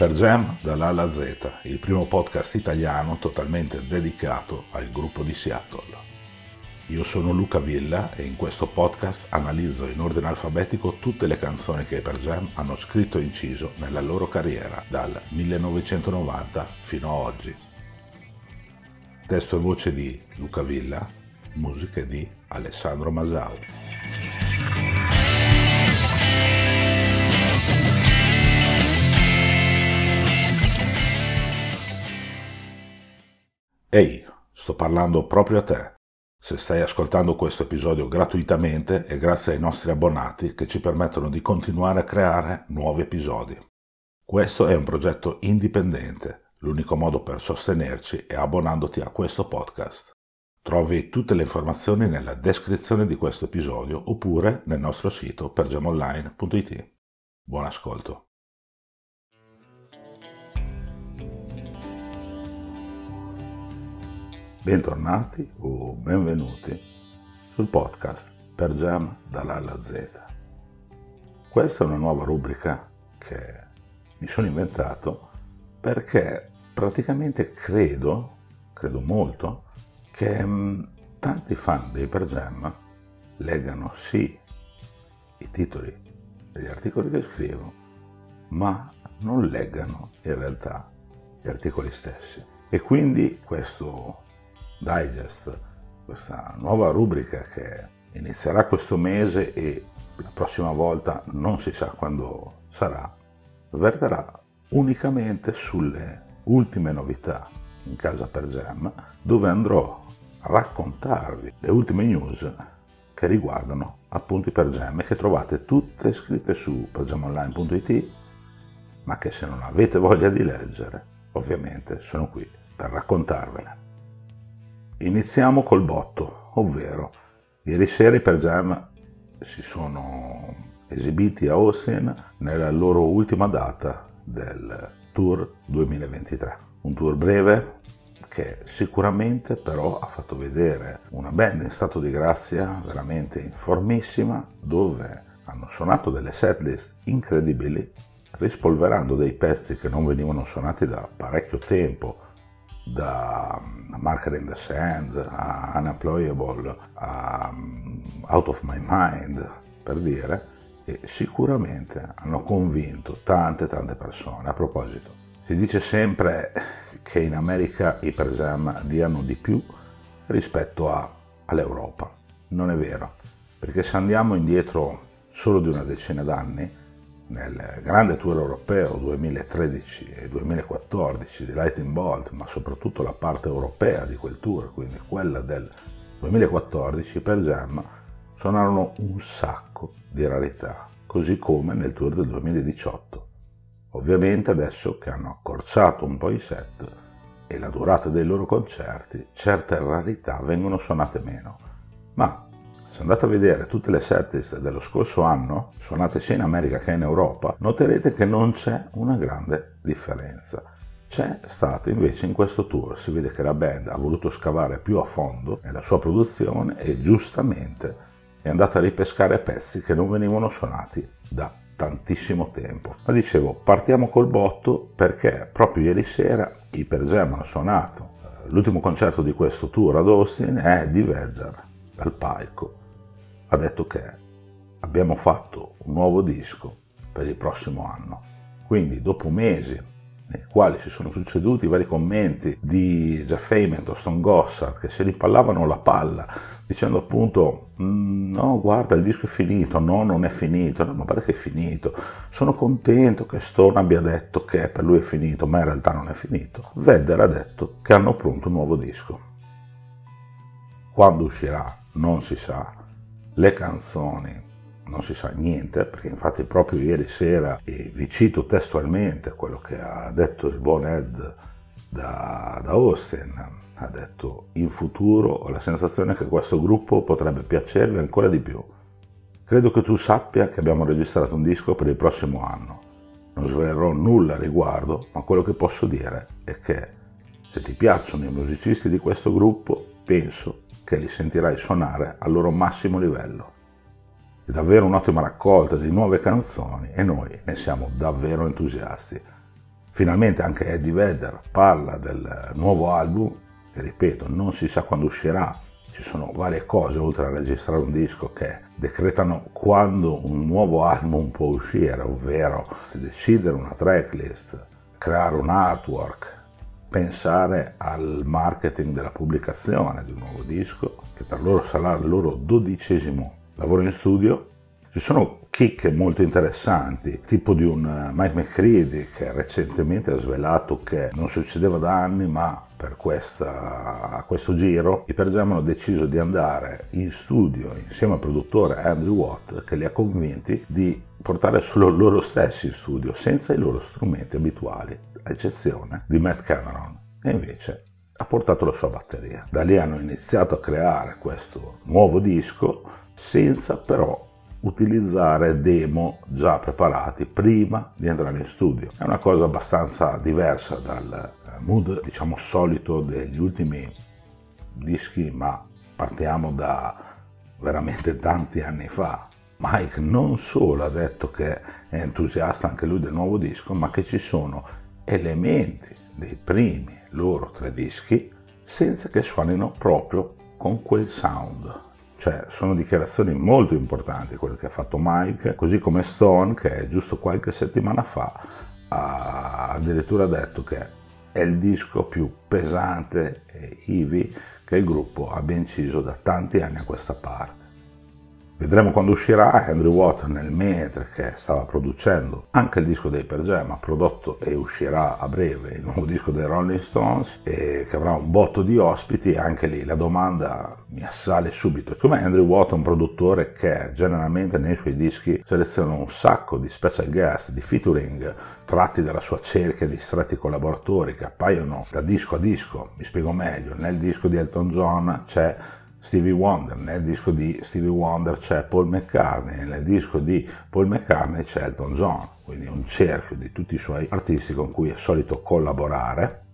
Per Jam dall'A alla Z, il primo podcast italiano totalmente dedicato al gruppo di Seattle. Io sono Luca Villa e in questo podcast analizzo in ordine alfabetico tutte le canzoni che per Jam hanno scritto e inciso nella loro carriera dal 1990 fino a oggi. Testo e voce di Luca Villa, musiche di Alessandro Masau. Ehi, sto parlando proprio a te. Se stai ascoltando questo episodio gratuitamente è grazie ai nostri abbonati che ci permettono di continuare a creare nuovi episodi. Questo è un progetto indipendente, l'unico modo per sostenerci è abbonandoti a questo podcast. Trovi tutte le informazioni nella descrizione di questo episodio oppure nel nostro sito pergemonline.it. Buon ascolto. Bentornati o benvenuti sul podcast per Jam dall'A alla Z. Questa è una nuova rubrica che mi sono inventato perché praticamente credo, credo molto, che mm, tanti fan dei Per Jam leggano sì i titoli degli articoli che scrivo, ma non leggano in realtà gli articoli stessi. E quindi questo Digest, questa nuova rubrica che inizierà questo mese e la prossima volta non si sa quando sarà, verterà unicamente sulle ultime novità in casa per Gem, dove andrò a raccontarvi le ultime news che riguardano appunto i per Gem e che trovate tutte scritte su pergemonline.it, ma che se non avete voglia di leggere, ovviamente sono qui per raccontarvele. Iniziamo col botto, ovvero ieri sera i Per Jam si sono esibiti a Austin nella loro ultima data del Tour 2023. Un tour breve che sicuramente però ha fatto vedere una band in stato di grazia veramente informissima dove hanno suonato delle setlist incredibili rispolverando dei pezzi che non venivano suonati da parecchio tempo da Marker in the Sand a Unemployable a mm, Out of My Mind, per dire, e sicuramente hanno convinto tante tante persone. A proposito, si dice sempre che in America i presam diano di più rispetto a, all'Europa. Non è vero, perché se andiamo indietro solo di una decina d'anni, nel grande tour europeo 2013 e 2014 di Lightning Bolt, ma soprattutto la parte europea di quel tour, quindi quella del 2014, per Jam suonarono un sacco di rarità, così come nel tour del 2018. Ovviamente adesso che hanno accorciato un po' i set e la durata dei loro concerti, certe rarità vengono suonate meno, ma se andate a vedere tutte le setlist dello scorso anno, suonate sia in America che in Europa, noterete che non c'è una grande differenza. C'è stato invece in questo tour, si vede che la band ha voluto scavare più a fondo nella sua produzione e giustamente è andata a ripescare pezzi che non venivano suonati da tantissimo tempo. Ma dicevo, partiamo col botto perché proprio ieri sera i Per hanno suonato l'ultimo concerto di questo tour ad Austin è di Vedder dal palco ha detto che abbiamo fatto un nuovo disco per il prossimo anno. Quindi dopo mesi nei quali si sono succeduti vari commenti di Jeff Ament o Stone Gossard che si ripallavano la palla dicendo appunto mm, no guarda il disco è finito, no non è finito, no ma guarda che è finito, sono contento che Stone abbia detto che per lui è finito ma in realtà non è finito. Vedder ha detto che hanno pronto un nuovo disco. Quando uscirà non si sa, le canzoni non si sa niente, perché infatti proprio ieri sera, e vi cito testualmente quello che ha detto il buon Ed da, da Austin, ha detto in futuro ho la sensazione che questo gruppo potrebbe piacervi ancora di più. Credo che tu sappia che abbiamo registrato un disco per il prossimo anno. Non svelerò nulla a riguardo, ma quello che posso dire è che se ti piacciono i musicisti di questo gruppo, penso che li sentirai suonare al loro massimo livello. È davvero un'ottima raccolta di nuove canzoni e noi ne siamo davvero entusiasti. Finalmente anche Eddie Vedder parla del nuovo album, che ripeto, non si sa quando uscirà, ci sono varie cose oltre a registrare un disco che decretano quando un nuovo album può uscire, ovvero decidere una tracklist, creare un artwork, pensare al marketing della pubblicazione di un nuovo disco, che per loro sarà il loro dodicesimo lavoro in studio. Ci sono chicche molto interessanti, tipo di un eh, Mike McCready che recentemente ha svelato che non succedeva da anni, ma per questa, questo giro i Jam hanno deciso di andare in studio insieme al produttore Andrew Watt che li ha convinti di portare solo loro stessi in studio senza i loro strumenti abituali a eccezione di Matt Cameron, e invece ha portato la sua batteria. Da lì hanno iniziato a creare questo nuovo disco senza però utilizzare demo già preparati prima di entrare in studio. È una cosa abbastanza diversa dal eh, mood, diciamo, solito degli ultimi dischi, ma partiamo da veramente tanti anni fa. Mike non solo ha detto che è entusiasta anche lui del nuovo disco, ma che ci sono elementi dei primi loro tre dischi senza che suonino proprio con quel sound. Cioè, sono dichiarazioni molto importanti quelle che ha fatto Mike, così come Stone, che giusto qualche settimana fa ha addirittura detto che è il disco più pesante e heavy che il gruppo abbia inciso da tanti anni a questa parte. Vedremo quando uscirà Andrew Watt nel mentre che stava producendo anche il disco dei Per Jam, ha prodotto e uscirà a breve il nuovo disco dei Rolling Stones e che avrà un botto di ospiti anche lì la domanda mi assale subito. Siccome Andrew Watt è un produttore che generalmente nei suoi dischi seleziona un sacco di special guest, di featuring tratti dalla sua cerchia di stretti collaboratori che appaiono da disco a disco, mi spiego meglio, nel disco di Elton John c'è Stevie Wonder, nel disco di Stevie Wonder c'è Paul McCartney, nel disco di Paul McCartney c'è Elton John, quindi un cerchio di tutti i suoi artisti con cui è solito collaborare.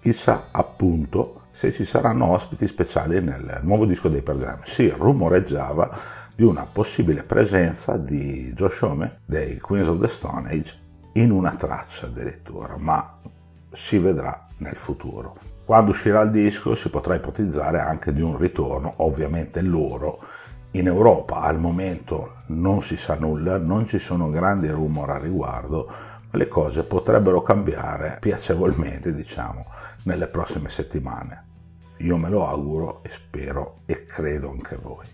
Chissà appunto se ci saranno ospiti speciali nel nuovo disco dei Jam. Si rumoreggiava di una possibile presenza di Josh Homme dei Queens of the Stone Age in una traccia addirittura, ma si vedrà nel futuro. Quando uscirà il disco si potrà ipotizzare anche di un ritorno, ovviamente loro, in Europa. Al momento non si sa nulla, non ci sono grandi rumor a riguardo, ma le cose potrebbero cambiare piacevolmente, diciamo, nelle prossime settimane. Io me lo auguro e spero e credo anche voi.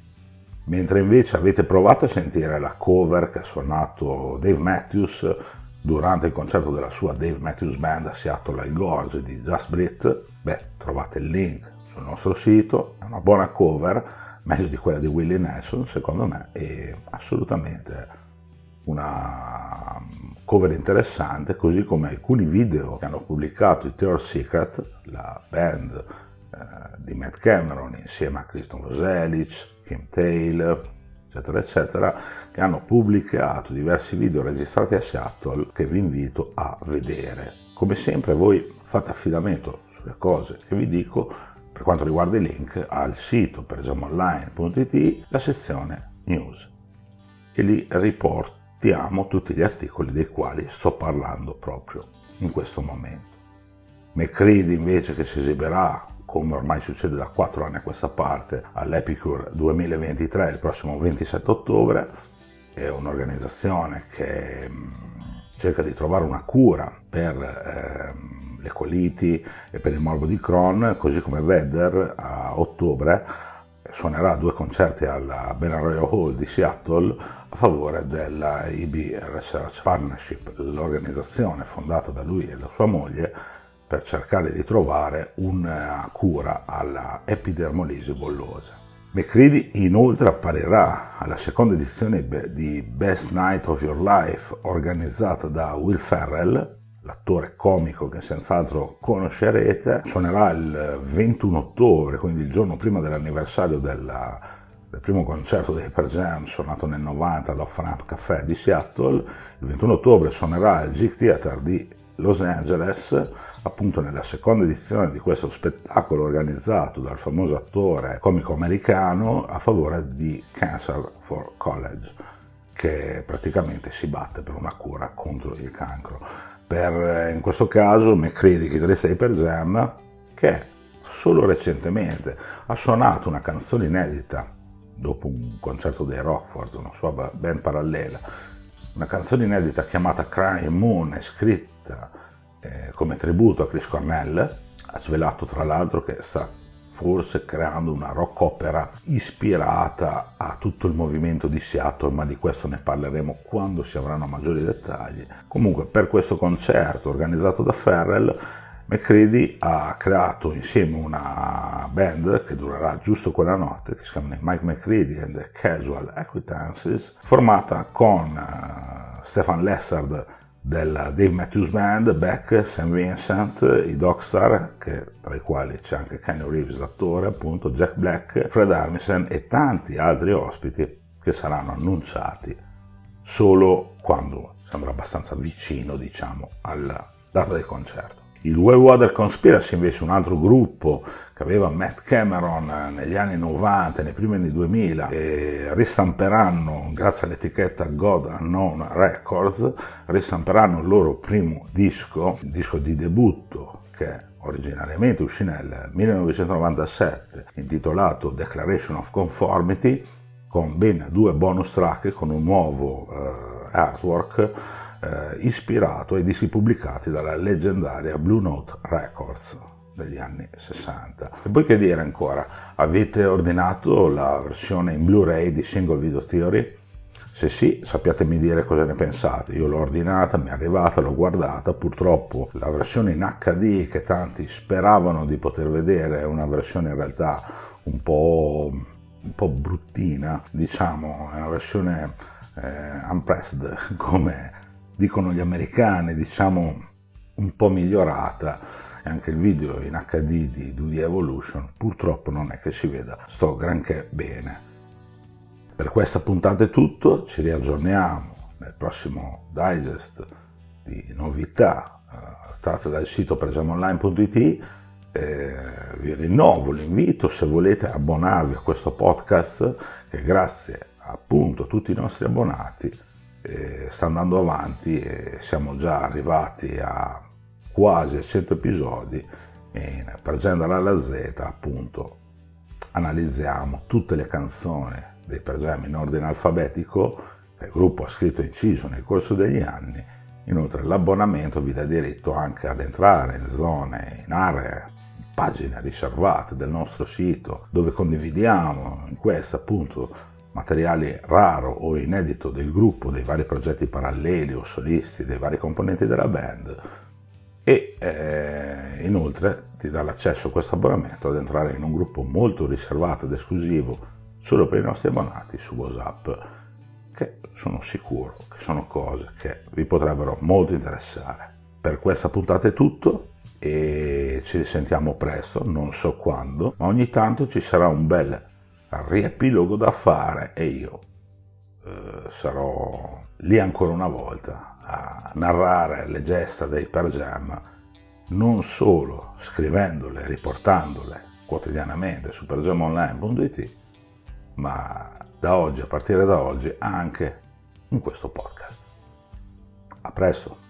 Mentre invece avete provato a sentire la cover che ha suonato Dave Matthews durante il concerto della sua Dave Matthews Band a Seattle al Gorge di Just Brit, beh, trovate il link sul nostro sito, è una buona cover, meglio di quella di Willie Nelson secondo me, e assolutamente una cover interessante, così come alcuni video che hanno pubblicato i Third Secret, la band eh, di Matt Cameron insieme a Kristen Roselic, Kim Taylor, eccetera, eccetera, che hanno pubblicato diversi video registrati a Seattle che vi invito a vedere. Come sempre voi fate affidamento sulle cose che vi dico per quanto riguarda i link al sito pergemonline.it, la sezione news e lì riportiamo tutti gli articoli dei quali sto parlando proprio in questo momento. McCready invece che si esibirà come ormai succede da 4 anni a questa parte, all'Epicure 2023, il prossimo 27 ottobre. È un'organizzazione che mm, cerca di trovare una cura per eh, le coliti e per il morbo di Crohn, così come Vedder a ottobre suonerà due concerti alla Benaroya Hall di Seattle a favore della IB Research Partnership, l'organizzazione fondata da lui e da sua moglie per cercare di trovare una cura alla epidermolisi bollosa. McCready inoltre apparirà alla seconda edizione di Best Night of Your Life organizzata da Will Ferrell, l'attore comico che senz'altro conoscerete, suonerà il 21 ottobre, quindi il giorno prima dell'anniversario della, del primo concerto dei Per Jam suonato nel 90 all'Off Ramp Café di Seattle. Il 21 ottobre suonerà il Jig Theater di Los Angeles, appunto nella seconda edizione di questo spettacolo organizzato dal famoso attore comico americano a favore di Cancer for College, che praticamente si batte per una cura contro il cancro. per in questo caso McCready, chitarrista di Per Jam, che solo recentemente ha suonato una canzone inedita dopo un concerto dei Rockford, una sua band parallela, una canzone inedita chiamata Crying Moon, scritta eh, come tributo a Chris Cornell, ha svelato tra l'altro che sta forse creando una rock opera ispirata a tutto il movimento di Seattle, ma di questo ne parleremo quando si avranno maggiori dettagli. Comunque per questo concerto organizzato da Ferrell McCready ha creato insieme una band che durerà giusto quella notte, che si chiama Mike McCready and the Casual Acquaintances, formata con uh, Stefan Lessard del Dave Matthews Band, Beck, Sam Vincent, i Dogstar, che, tra i quali c'è anche Kenny Reeves, l'attore, appunto, Jack Black, Fred Armisen e tanti altri ospiti che saranno annunciati solo quando sembra abbastanza vicino, diciamo, alla data del concerto. Il Wellwater Conspiracy invece un altro gruppo che aveva Matt Cameron negli anni 90, nei primi anni 2000 e ristamperanno grazie all'etichetta God Unknown Records, ristamperanno il loro primo disco, il disco di debutto che originariamente uscì nel 1997 intitolato Declaration of Conformity con ben due bonus track con un nuovo uh, artwork eh, ispirato ai dischi pubblicati dalla leggendaria Blue Note Records degli anni 60. E poi che dire ancora? Avete ordinato la versione in Blu-ray di Single Video Theory? Se sì, sappiatemi dire cosa ne pensate. Io l'ho ordinata, mi è arrivata, l'ho guardata. Purtroppo la versione in HD che tanti speravano di poter vedere è una versione in realtà un po', un po bruttina, diciamo, è una versione eh, unpressed come dicono gli americani, diciamo un po' migliorata e anche il video in HD di 2D Evolution purtroppo non è che si veda sto granché bene. Per questa puntata è tutto, ci riaggiorniamo nel prossimo digest di novità eh, tratte dal sito pregiamonline.it eh, vi rinnovo l'invito se volete abbonarvi a questo podcast che grazie appunto a tutti i nostri abbonati eh, sta andando avanti e siamo già arrivati a quasi 100 episodi e per Gender alla Z appunto analizziamo tutte le canzoni dei Pergem in ordine alfabetico che il gruppo ha scritto e inciso nel corso degli anni. Inoltre l'abbonamento vi dà diritto anche ad entrare in zone, in aree pagine riservate del nostro sito dove condividiamo in queste appunto materiale raro o inedito del gruppo, dei vari progetti paralleli o solisti, dei vari componenti della band e eh, inoltre ti dà l'accesso a questo abbonamento ad entrare in un gruppo molto riservato ed esclusivo solo per i nostri abbonati su WhatsApp che sono sicuro che sono cose che vi potrebbero molto interessare. Per questa puntata è tutto e ci risentiamo presto, non so quando, ma ogni tanto ci sarà un bel riepilogo da fare e io eh, sarò lì ancora una volta a narrare le gesta dei Per non solo scrivendole, riportandole quotidianamente su pergemonline.it ma da oggi, a partire da oggi, anche in questo podcast. A presto!